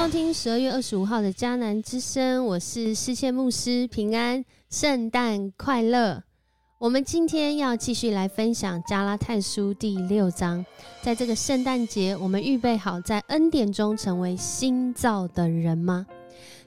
收听十二月二十五号的迦南之声，我是世界牧师平安，圣诞快乐！我们今天要继续来分享加拉太书第六章，在这个圣诞节，我们预备好在恩典中成为新造的人吗？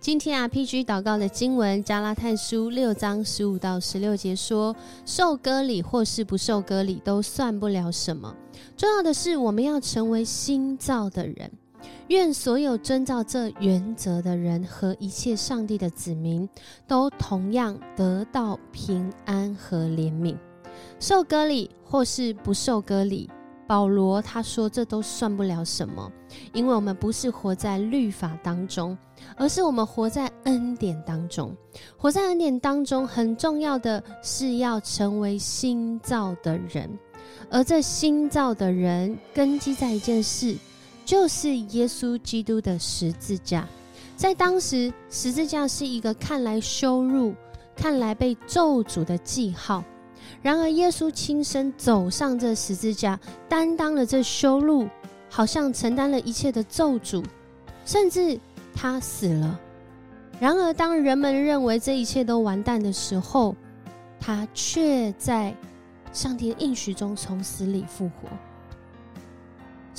今天啊，PG 祷告的经文加拉太书六章十五到十六节说：受割礼或是不受割礼都算不了什么，重要的是我们要成为新造的人。愿所有遵照这原则的人和一切上帝的子民，都同样得到平安和怜悯。受割礼或是不受割礼，保罗他说这都算不了什么，因为我们不是活在律法当中，而是我们活在恩典当中。活在恩典当中，很重要的是要成为新造的人，而这新造的人根基在一件事。就是耶稣基督的十字架，在当时，十字架是一个看来羞辱、看来被咒诅的记号。然而，耶稣亲身走上这十字架，担当了这羞辱，好像承担了一切的咒诅，甚至他死了。然而，当人们认为这一切都完蛋的时候，他却在上帝的应许中从死里复活。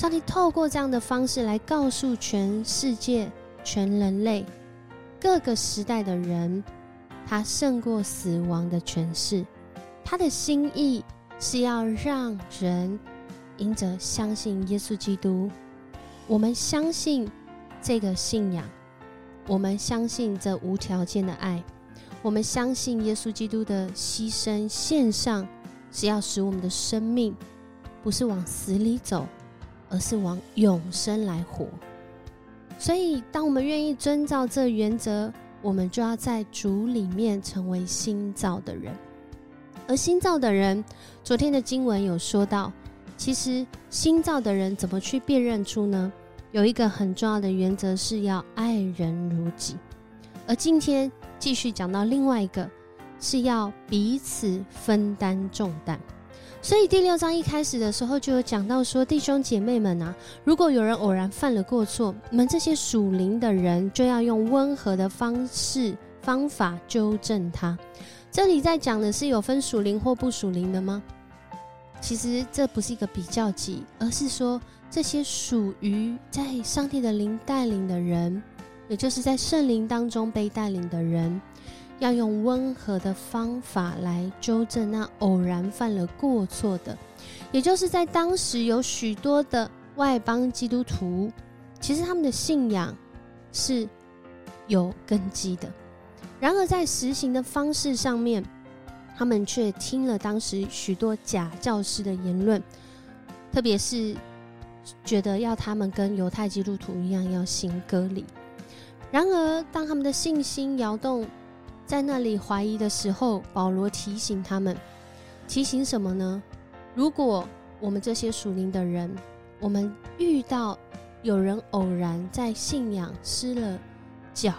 上帝透过这样的方式来告诉全世界、全人类、各个时代的人，他胜过死亡的权势。他的心意是要让人因着相信耶稣基督，我们相信这个信仰，我们相信这无条件的爱，我们相信耶稣基督的牺牲献上，是要使我们的生命不是往死里走。而是往永生来活，所以当我们愿意遵照这原则，我们就要在主里面成为新造的人。而新造的人，昨天的经文有说到，其实新造的人怎么去辨认出呢？有一个很重要的原则是要爱人如己。而今天继续讲到另外一个，是要彼此分担重担。所以第六章一开始的时候就有讲到说，弟兄姐妹们啊，如果有人偶然犯了过错，你们这些属灵的人就要用温和的方式方法纠正他。这里在讲的是有分属灵或不属灵的吗？其实这不是一个比较级，而是说这些属于在上帝的灵带领的人，也就是在圣灵当中被带领的人。要用温和的方法来纠正那偶然犯了过错的，也就是在当时有许多的外邦基督徒，其实他们的信仰是有根基的，然而在实行的方式上面，他们却听了当时许多假教师的言论，特别是觉得要他们跟犹太基督徒一样要行割礼。然而，当他们的信心摇动。在那里怀疑的时候，保罗提醒他们：提醒什么呢？如果我们这些属灵的人，我们遇到有人偶然在信仰失了脚、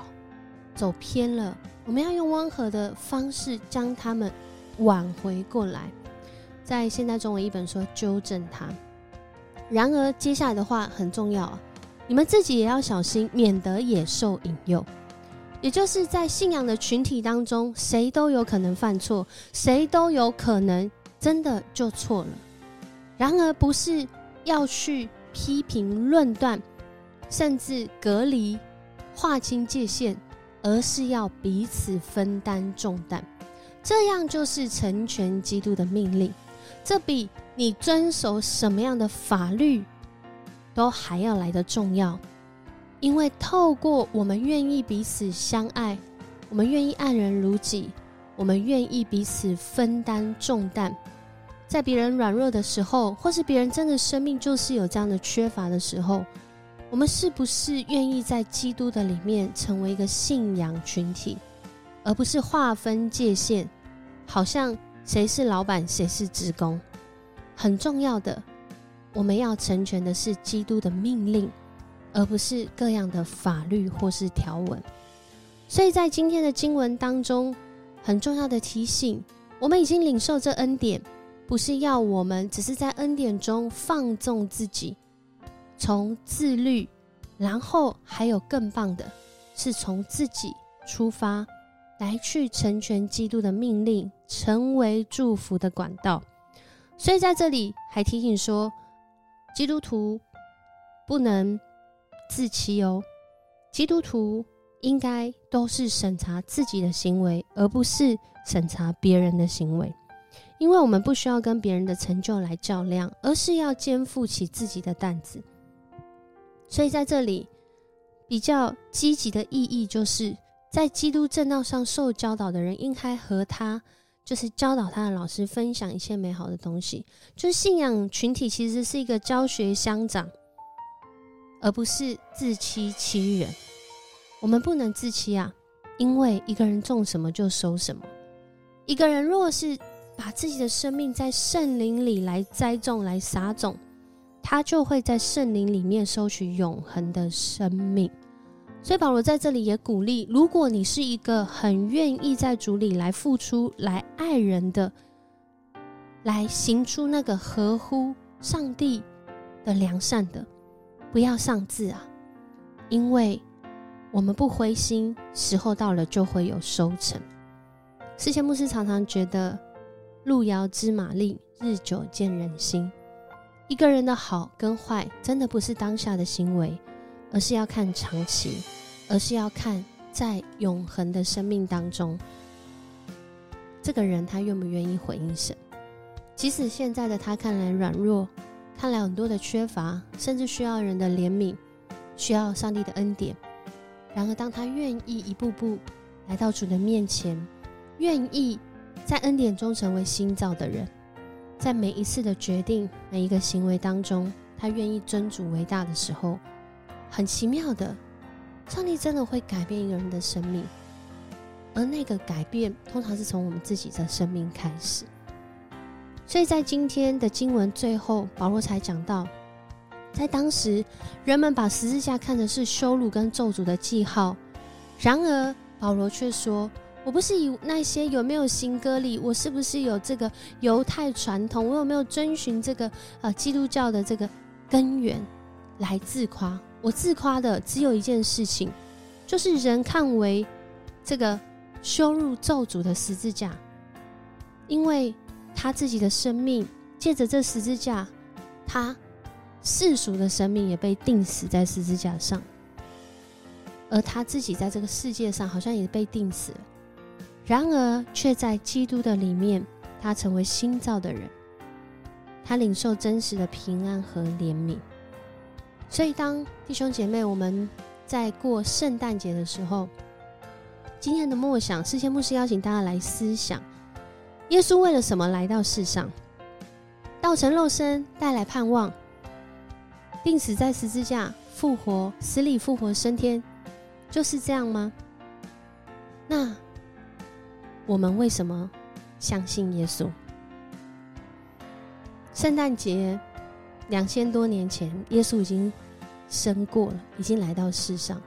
走偏了，我们要用温和的方式将他们挽回过来。在现代中文一本说纠正他。然而接下来的话很重要啊，你们自己也要小心，免得也受引诱。也就是在信仰的群体当中，谁都有可能犯错，谁都有可能真的就错了。然而，不是要去批评、论断，甚至隔离、划清界限，而是要彼此分担重担。这样就是成全基督的命令。这比你遵守什么样的法律都还要来得重要。因为透过我们愿意彼此相爱，我们愿意爱人如己，我们愿意彼此分担重担，在别人软弱的时候，或是别人真的生命就是有这样的缺乏的时候，我们是不是愿意在基督的里面成为一个信仰群体，而不是划分界限，好像谁是老板，谁是职工？很重要的，我们要成全的是基督的命令。而不是各样的法律或是条文，所以在今天的经文当中，很重要的提醒，我们已经领受这恩典，不是要我们只是在恩典中放纵自己，从自律然后还有更棒的，是从自己出发，来去成全基督的命令，成为祝福的管道。所以在这里还提醒说，基督徒不能自欺哦，基督徒应该都是审查自己的行为，而不是审查别人的行为。因为我们不需要跟别人的成就来较量，而是要肩负起自己的担子。所以在这里比较积极的意义，就是在基督正道上受教导的人，应该和他就是教导他的老师分享一切美好的东西。就是信仰群体其实是一个教学相长，而不是自欺欺人。我们不能自欺啊，因为一个人种什么就收什么。一个人若是把自己的生命在圣灵里来栽种、来撒种，他就会在圣灵里面收取永恒的生命。所以保罗在这里也鼓励：如果你是一个很愿意在主里来付出、来爱人的，来行出那个合乎上帝的良善的，不要丧志啊！因为我们不灰心，时候到了就会有收成。世界牧师常常觉得。路遥知马力，日久见人心。一个人的好跟坏，真的不是当下的行为，而是要看长期，而是要看在永恒的生命当中，这个人他愿不愿意回应神。即使现在的他看来软弱，看来很多的缺乏，甚至需要人的怜悯，需要上帝的恩典。然而，当他愿意一步步来到主的面前，愿意。在恩典中成为新造的人，在每一次的决定、每一个行为当中，他愿意尊主为大的时候，很奇妙的，上帝真的会改变一个人的生命，而那个改变通常是从我们自己的生命开始。所以在今天的经文最后，保罗才讲到，在当时人们把十字架看的是羞辱跟咒诅的记号，然而保罗却说。我不是以那些有没有行割礼，我是不是有这个犹太传统，我有没有遵循这个呃基督教的这个根源来自夸？我自夸的只有一件事情，就是人看为这个羞辱咒诅的十字架，因为他自己的生命借着这十字架，他世俗的生命也被钉死在十字架上，而他自己在这个世界上好像也被钉死了。然而，却在基督的里面，他成为新造的人，他领受真实的平安和怜悯。所以，当弟兄姐妹我们在过圣诞节的时候，今天的默想，世界牧师邀请大家来思想：耶稣为了什么来到世上？道成肉身，带来盼望，病死在十字架，复活，死里复活，升天，就是这样吗？那？我们为什么相信耶稣？圣诞节两千多年前，耶稣已经生过了，已经来到世上。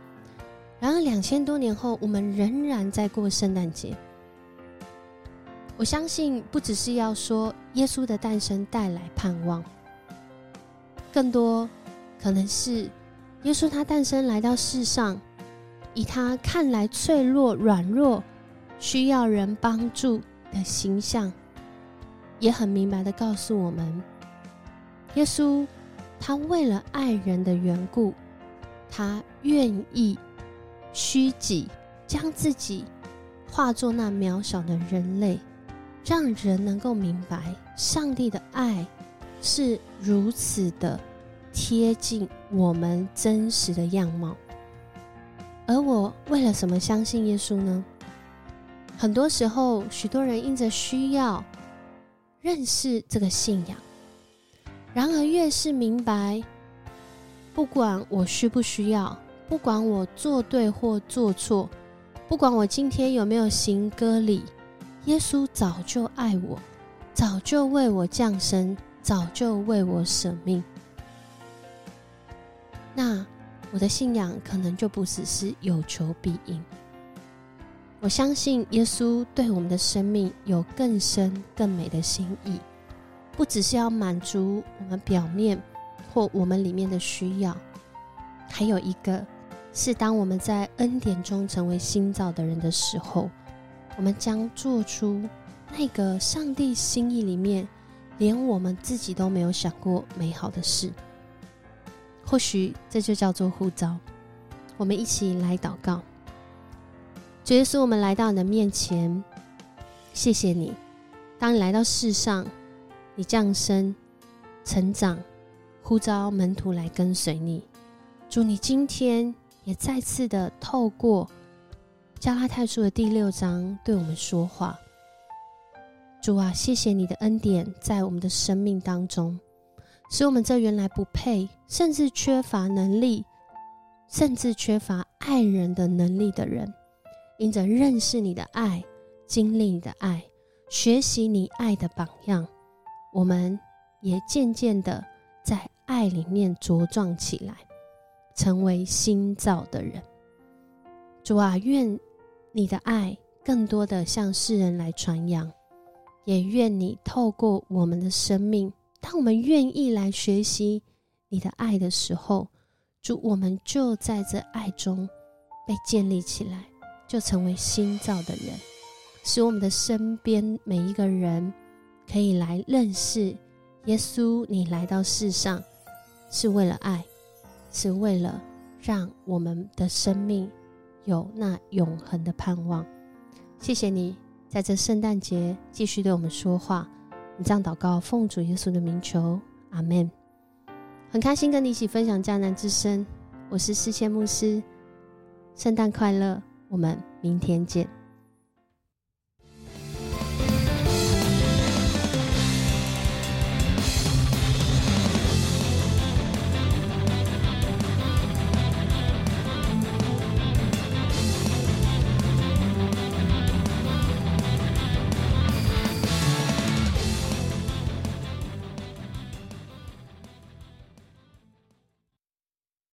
然而两千多年后，我们仍然在过圣诞节。我相信，不只是要说耶稣的诞生带来盼望，更多可能是耶稣他诞生来到世上，以他看来脆弱、软弱。需要人帮助的形象，也很明白的告诉我们：耶稣他为了爱人的缘故，他愿意虚己，将自己化作那渺小的人类，让人能够明白上帝的爱是如此的贴近我们真实的样貌。而我为了什么相信耶稣呢？很多时候，许多人因着需要认识这个信仰，然而越是明白，不管我需不需要，不管我做对或做错，不管我今天有没有行割礼，耶稣早就爱我，早就为我降生，早就为我舍命。那我的信仰可能就不只是有求必应。我相信耶稣对我们的生命有更深更美的心意，不只是要满足我们表面或我们里面的需要，还有一个是当我们在恩典中成为新造的人的时候，我们将做出那个上帝心意里面连我们自己都没有想过美好的事。或许这就叫做呼召。我们一起来祷告。主耶稣，我们来到你的面前，谢谢你。当你来到世上，你降生、成长，呼召门徒来跟随你。祝你今天也再次的透过加拉太书的第六章对我们说话。主啊，谢谢你的恩典在我们的生命当中，使我们这原来不配，甚至缺乏能力，甚至缺乏爱人的能力的人。因着认识你的爱，经历你的爱，学习你爱的榜样，我们也渐渐的在爱里面茁壮起来，成为新造的人。主啊，愿你的爱更多的向世人来传扬，也愿你透过我们的生命，当我们愿意来学习你的爱的时候，主，我们就在这爱中被建立起来。就成为新造的人，使我们的身边每一个人可以来认识耶稣。你来到世上是为了爱，是为了让我们的生命有那永恒的盼望。谢谢你在这圣诞节继续对我们说话。你这样祷告，奉主耶稣的名求，阿门。很开心跟你一起分享迦南之声，我是世谦牧师，圣诞快乐。我们明天见。